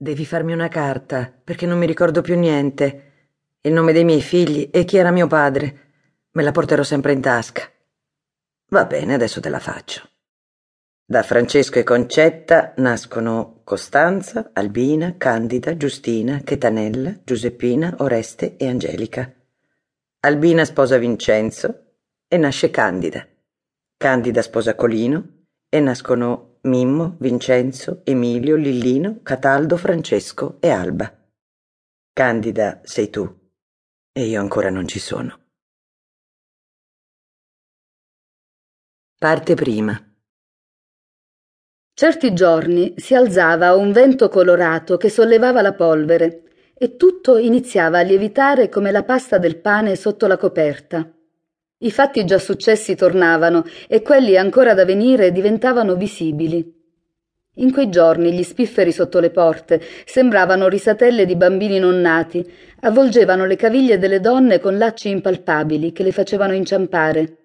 Devi farmi una carta, perché non mi ricordo più niente. Il nome dei miei figli e chi era mio padre. Me la porterò sempre in tasca. Va bene, adesso te la faccio. Da Francesco e Concetta nascono Costanza, Albina, Candida, Giustina, Chetanella, Giuseppina, Oreste e Angelica. Albina sposa Vincenzo e nasce Candida. Candida sposa Colino e nascono Mimmo, Vincenzo, Emilio, Lillino, Cataldo, Francesco e Alba. Candida sei tu e io ancora non ci sono. Parte prima. Certi giorni si alzava un vento colorato che sollevava la polvere e tutto iniziava a lievitare come la pasta del pane sotto la coperta. I fatti già successi tornavano e quelli ancora da venire diventavano visibili. In quei giorni gli spifferi sotto le porte sembravano risatelle di bambini non nati, avvolgevano le caviglie delle donne con lacci impalpabili che le facevano inciampare.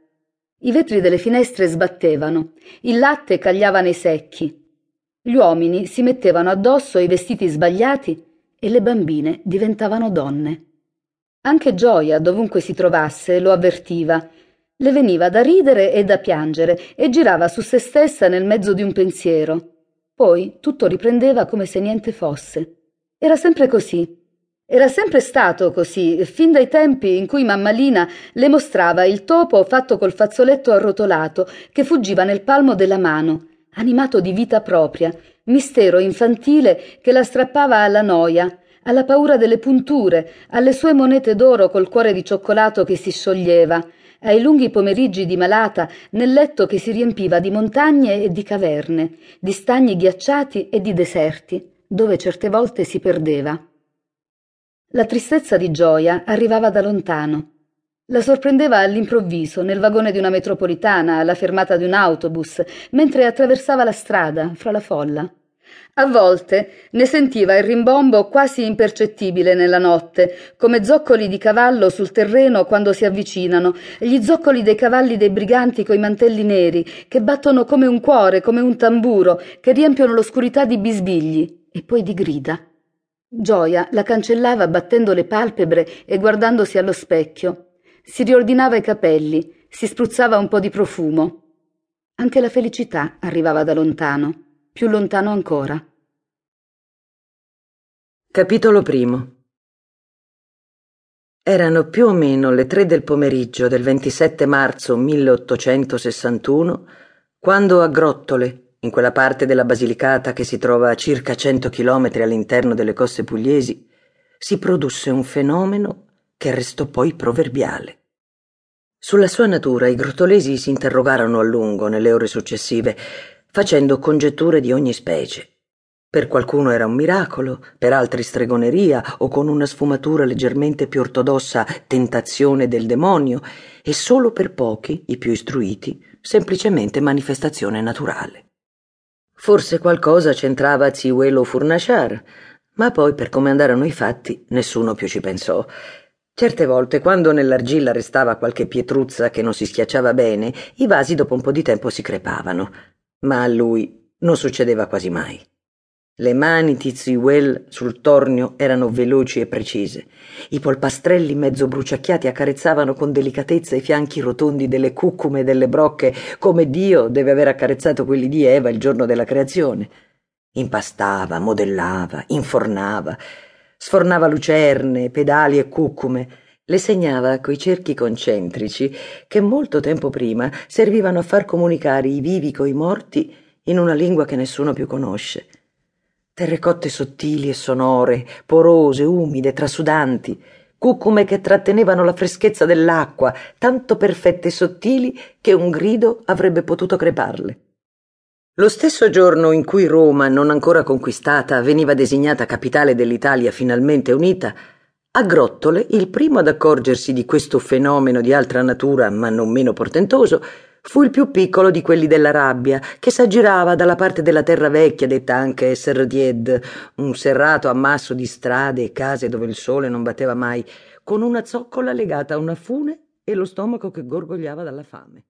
I vetri delle finestre sbattevano, il latte cagliava nei secchi. Gli uomini si mettevano addosso i vestiti sbagliati e le bambine diventavano donne. Anche Gioia, dovunque si trovasse, lo avvertiva. Le veniva da ridere e da piangere e girava su se stessa nel mezzo di un pensiero. Poi tutto riprendeva come se niente fosse. Era sempre così. Era sempre stato così, fin dai tempi in cui mamma Lina le mostrava il topo fatto col fazzoletto arrotolato che fuggiva nel palmo della mano, animato di vita propria, mistero infantile che la strappava alla noia, alla paura delle punture, alle sue monete d'oro col cuore di cioccolato che si scioglieva, ai lunghi pomeriggi di malata nel letto che si riempiva di montagne e di caverne, di stagni ghiacciati e di deserti, dove certe volte si perdeva. La tristezza di gioia arrivava da lontano. La sorprendeva all'improvviso nel vagone di una metropolitana, alla fermata di un autobus, mentre attraversava la strada fra la folla. A volte ne sentiva il rimbombo quasi impercettibile nella notte, come zoccoli di cavallo sul terreno quando si avvicinano, gli zoccoli dei cavalli dei briganti coi mantelli neri, che battono come un cuore, come un tamburo, che riempiono l'oscurità di bisbigli e poi di grida. Gioia la cancellava battendo le palpebre e guardandosi allo specchio. Si riordinava i capelli, si spruzzava un po' di profumo. Anche la felicità arrivava da lontano più lontano ancora. Capitolo primo. Erano più o meno le tre del pomeriggio del 27 marzo 1861 quando a Grottole, in quella parte della Basilicata che si trova a circa 100 chilometri all'interno delle coste pugliesi, si produsse un fenomeno che restò poi proverbiale. Sulla sua natura i grottolesi si interrogarono a lungo nelle ore successive facendo congetture di ogni specie. Per qualcuno era un miracolo, per altri stregoneria o con una sfumatura leggermente più ortodossa tentazione del demonio e solo per pochi, i più istruiti, semplicemente manifestazione naturale. Forse qualcosa c'entrava Ziuelo Furnachar, ma poi per come andarono i fatti nessuno più ci pensò. Certe volte, quando nell'argilla restava qualche pietruzza che non si schiacciava bene, i vasi dopo un po' di tempo si crepavano ma a lui non succedeva quasi mai. Le mani di Ziwell sul tornio erano veloci e precise. I polpastrelli mezzo bruciacchiati accarezzavano con delicatezza i fianchi rotondi delle cucume e delle brocche, come Dio deve aver accarezzato quelli di Eva il giorno della creazione. Impastava, modellava, infornava, sfornava lucerne, pedali e cucume, le segnava coi cerchi concentrici che molto tempo prima servivano a far comunicare i vivi coi morti in una lingua che nessuno più conosce. Terrecotte sottili e sonore, porose, umide, trasudanti, cucume che trattenevano la freschezza dell'acqua, tanto perfette e sottili che un grido avrebbe potuto creparle. Lo stesso giorno in cui Roma, non ancora conquistata, veniva designata capitale dell'Italia finalmente unita, a Grottole, il primo ad accorgersi di questo fenomeno di altra natura, ma non meno portentoso, fu il più piccolo di quelli della rabbia, che s'aggirava dalla parte della terra vecchia, detta anche Serdied, un serrato ammasso di strade e case dove il sole non batteva mai, con una zoccola legata a una fune e lo stomaco che gorgogliava dalla fame.